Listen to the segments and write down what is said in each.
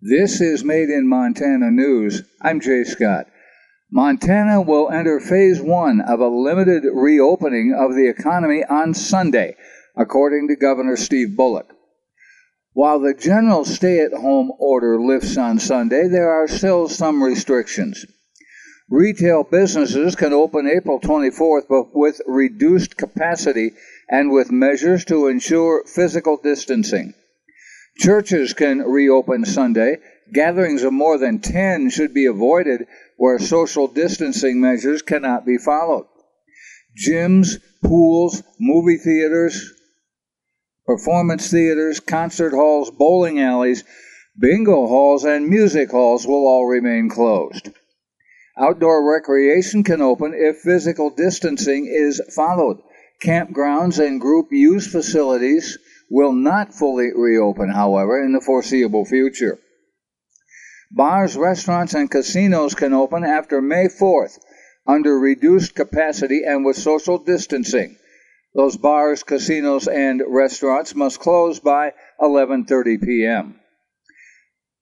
This is Made in Montana News. I'm Jay Scott. Montana will enter phase one of a limited reopening of the economy on Sunday, according to Governor Steve Bullock. While the general stay at home order lifts on Sunday, there are still some restrictions. Retail businesses can open April 24th, but with reduced capacity and with measures to ensure physical distancing. Churches can reopen Sunday. Gatherings of more than 10 should be avoided where social distancing measures cannot be followed. Gyms, pools, movie theaters, performance theaters, concert halls, bowling alleys, bingo halls, and music halls will all remain closed. Outdoor recreation can open if physical distancing is followed. Campgrounds and group use facilities will not fully reopen, however, in the foreseeable future. Bars, restaurants, and casinos can open after May 4th under reduced capacity and with social distancing. Those bars, casinos, and restaurants must close by 11:30 p.m.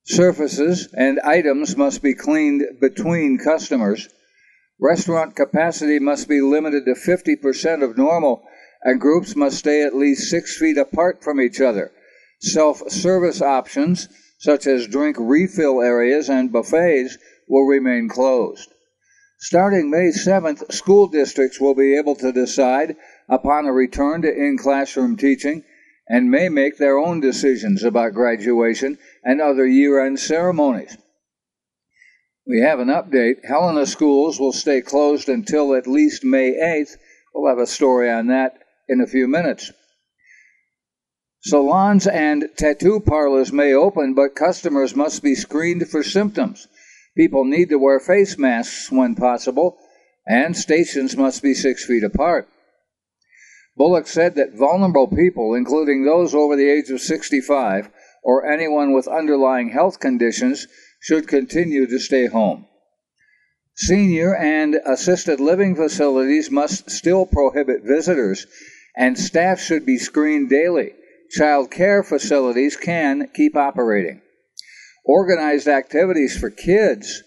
Surfaces and items must be cleaned between customers. Restaurant capacity must be limited to 50% of normal and groups must stay at least six feet apart from each other. Self service options, such as drink refill areas and buffets, will remain closed. Starting May 7th, school districts will be able to decide upon a return to in classroom teaching and may make their own decisions about graduation and other year end ceremonies. We have an update. Helena schools will stay closed until at least May 8th. We'll have a story on that in a few minutes. Salons and tattoo parlors may open, but customers must be screened for symptoms. People need to wear face masks when possible, and stations must be six feet apart. Bullock said that vulnerable people, including those over the age of 65 or anyone with underlying health conditions, should continue to stay home. Senior and assisted living facilities must still prohibit visitors and staff should be screened daily. Child care facilities can keep operating. Organized activities for kids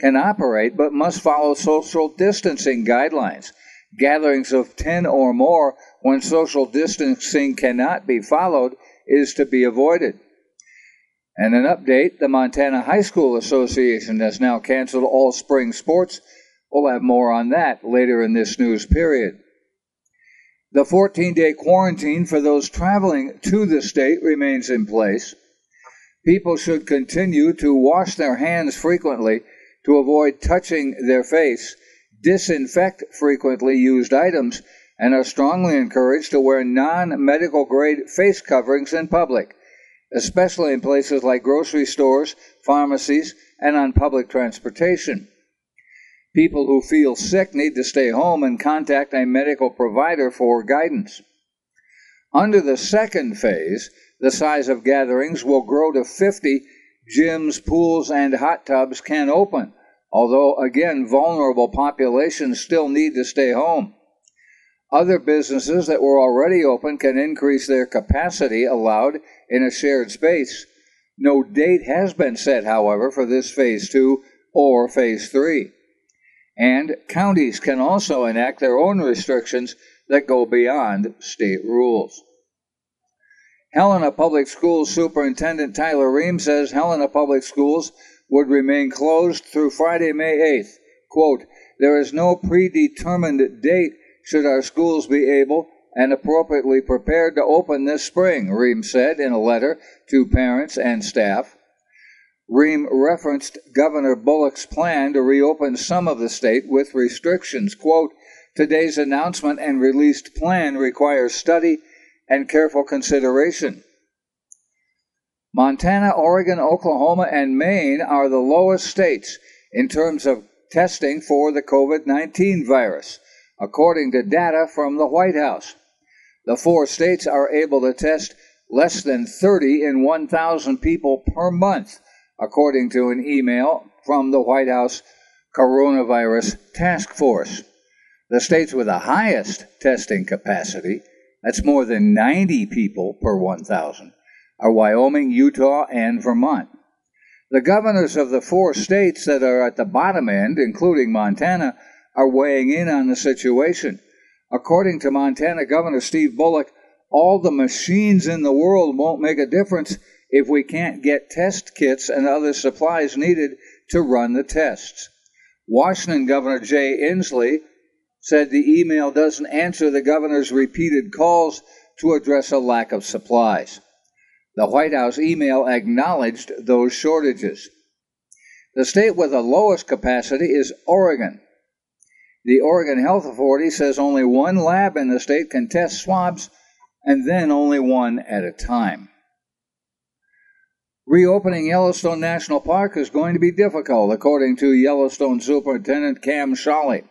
can operate but must follow social distancing guidelines. Gatherings of 10 or more when social distancing cannot be followed is to be avoided. And an update the Montana High School Association has now canceled all spring sports. We'll have more on that later in this news period. The 14 day quarantine for those traveling to the state remains in place. People should continue to wash their hands frequently to avoid touching their face, disinfect frequently used items, and are strongly encouraged to wear non medical grade face coverings in public, especially in places like grocery stores, pharmacies, and on public transportation. People who feel sick need to stay home and contact a medical provider for guidance. Under the second phase, the size of gatherings will grow to 50. Gyms, pools, and hot tubs can open, although, again, vulnerable populations still need to stay home. Other businesses that were already open can increase their capacity allowed in a shared space. No date has been set, however, for this phase two or phase three. And counties can also enact their own restrictions that go beyond state rules. Helena Public Schools Superintendent Tyler Ream says Helena Public Schools would remain closed through Friday, May 8th. Quote, there is no predetermined date should our schools be able and appropriately prepared to open this spring, Ream said in a letter to parents and staff. Ream referenced Governor Bullock's plan to reopen some of the state with restrictions. Quote, Today's announcement and released plan requires study and careful consideration. Montana, Oregon, Oklahoma, and Maine are the lowest states in terms of testing for the COVID 19 virus, according to data from the White House. The four states are able to test less than 30 in 1,000 people per month according to an email from the White House Coronavirus Task Force. The states with the highest testing capacity, that's more than 90 people per 1,000, are Wyoming, Utah, and Vermont. The governors of the four states that are at the bottom end, including Montana, are weighing in on the situation. According to Montana Governor Steve Bullock, all the machines in the world won't make a difference if we can't get test kits and other supplies needed to run the tests. Washington Governor Jay Inslee said the email doesn't answer the governor's repeated calls to address a lack of supplies. The White House email acknowledged those shortages. The state with the lowest capacity is Oregon. The Oregon Health Authority says only one lab in the state can test swabs and then only one at a time. Reopening Yellowstone National Park is going to be difficult, according to Yellowstone Superintendent Cam Sholly.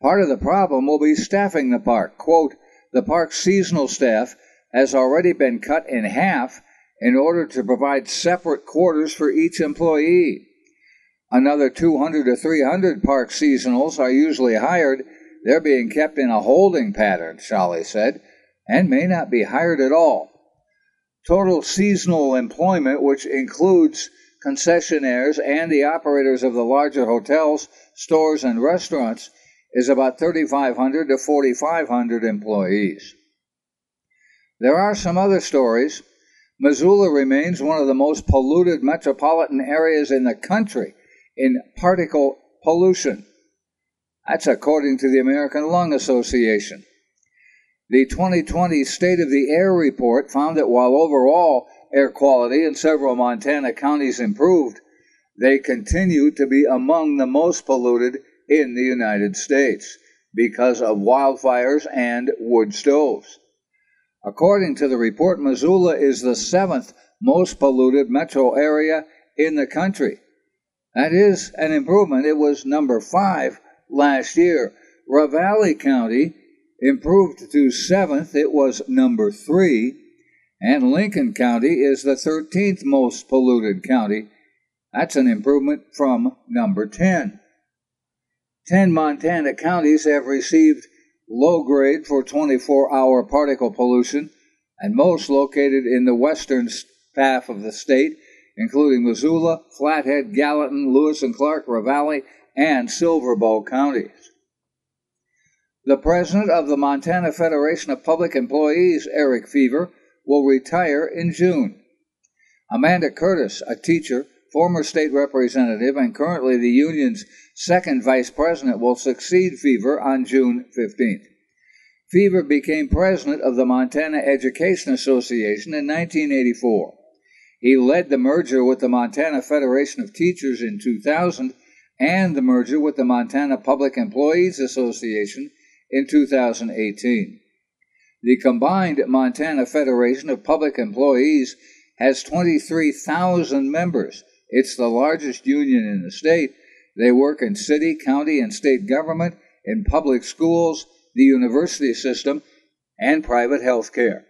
Part of the problem will be staffing the park. Quote, the park's seasonal staff has already been cut in half in order to provide separate quarters for each employee. Another 200 to 300 park seasonals are usually hired. They're being kept in a holding pattern, Sholly said, and may not be hired at all. Total seasonal employment, which includes concessionaires and the operators of the larger hotels, stores, and restaurants, is about 3,500 to 4,500 employees. There are some other stories. Missoula remains one of the most polluted metropolitan areas in the country in particle pollution. That's according to the American Lung Association. The 2020 State of the Air report found that while overall air quality in several Montana counties improved, they continue to be among the most polluted in the United States because of wildfires and wood stoves. According to the report, Missoula is the seventh most polluted metro area in the country. That is an improvement. It was number five last year. Ravalli County improved to seventh. It was number three. And Lincoln County is the 13th most polluted county. That's an improvement from number 10. 10 Montana counties have received low grade for 24 hour particle pollution, and most located in the western half of the state, including Missoula, Flathead, Gallatin, Lewis and Clark, Ravalli, and Silver Bow counties. The president of the Montana Federation of Public Employees, Eric Feaver, will retire in June. Amanda Curtis, a teacher, former state representative, and currently the union's second vice president, will succeed Feaver on June 15th. Feaver became president of the Montana Education Association in 1984. He led the merger with the Montana Federation of Teachers in 2000 and the merger with the Montana Public Employees Association in 2018. The combined Montana Federation of Public Employees has 23,000 members. It's the largest union in the state. They work in city, county, and state government, in public schools, the university system, and private health care.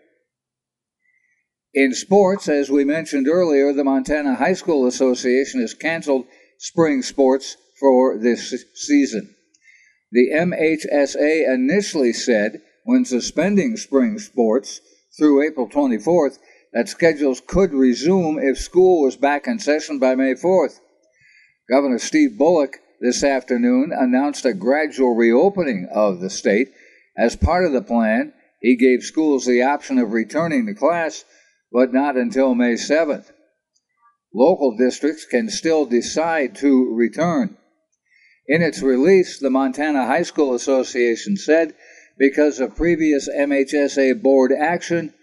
In sports, as we mentioned earlier, the Montana High School Association has canceled spring sports for this season. The MHSA initially said, when suspending spring sports through April 24th, that schedules could resume if school was back in session by May 4th. Governor Steve Bullock this afternoon announced a gradual reopening of the state. As part of the plan, he gave schools the option of returning to class, but not until May 7th. Local districts can still decide to return. In its release, the Montana High School Association said because of previous MHSA board action,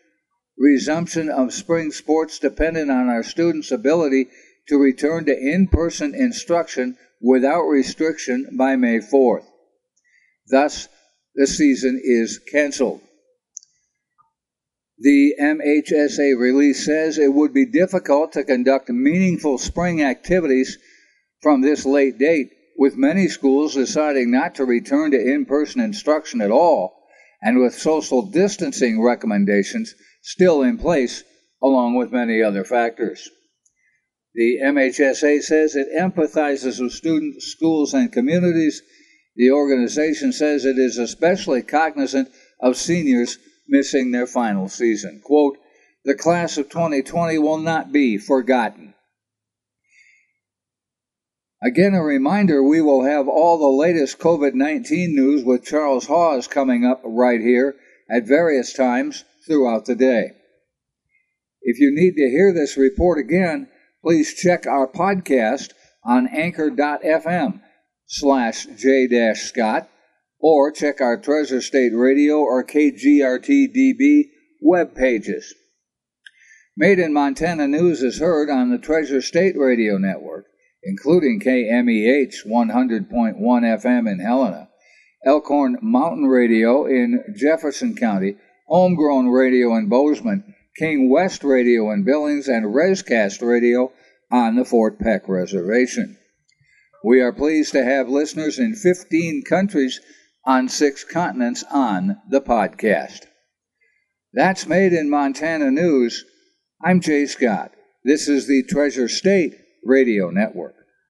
resumption of spring sports depended on our students' ability to return to in person instruction without restriction by May 4th. Thus, the season is canceled. The MHSA release says it would be difficult to conduct meaningful spring activities from this late date with many schools deciding not to return to in person instruction at all, and with social distancing recommendations still in place, along with many other factors. The MHSA says it empathizes with students, schools, and communities. The organization says it is especially cognizant of seniors missing their final season. Quote, the class of 2020 will not be forgotten. Again, a reminder we will have all the latest COVID 19 news with Charles Hawes coming up right here at various times throughout the day. If you need to hear this report again, please check our podcast on anchor.fm slash j-scott or check our Treasure State Radio or KGRTDB web pages. Made in Montana News is heard on the Treasure State Radio Network including KMEH 100.1 FM in Helena, Elkhorn Mountain Radio in Jefferson County, Homegrown Radio in Bozeman, King West Radio in Billings, and Rescast Radio on the Fort Peck Reservation. We are pleased to have listeners in 15 countries on six continents on the podcast. That's Made in Montana News. I'm Jay Scott. This is the Treasure State Radio Network.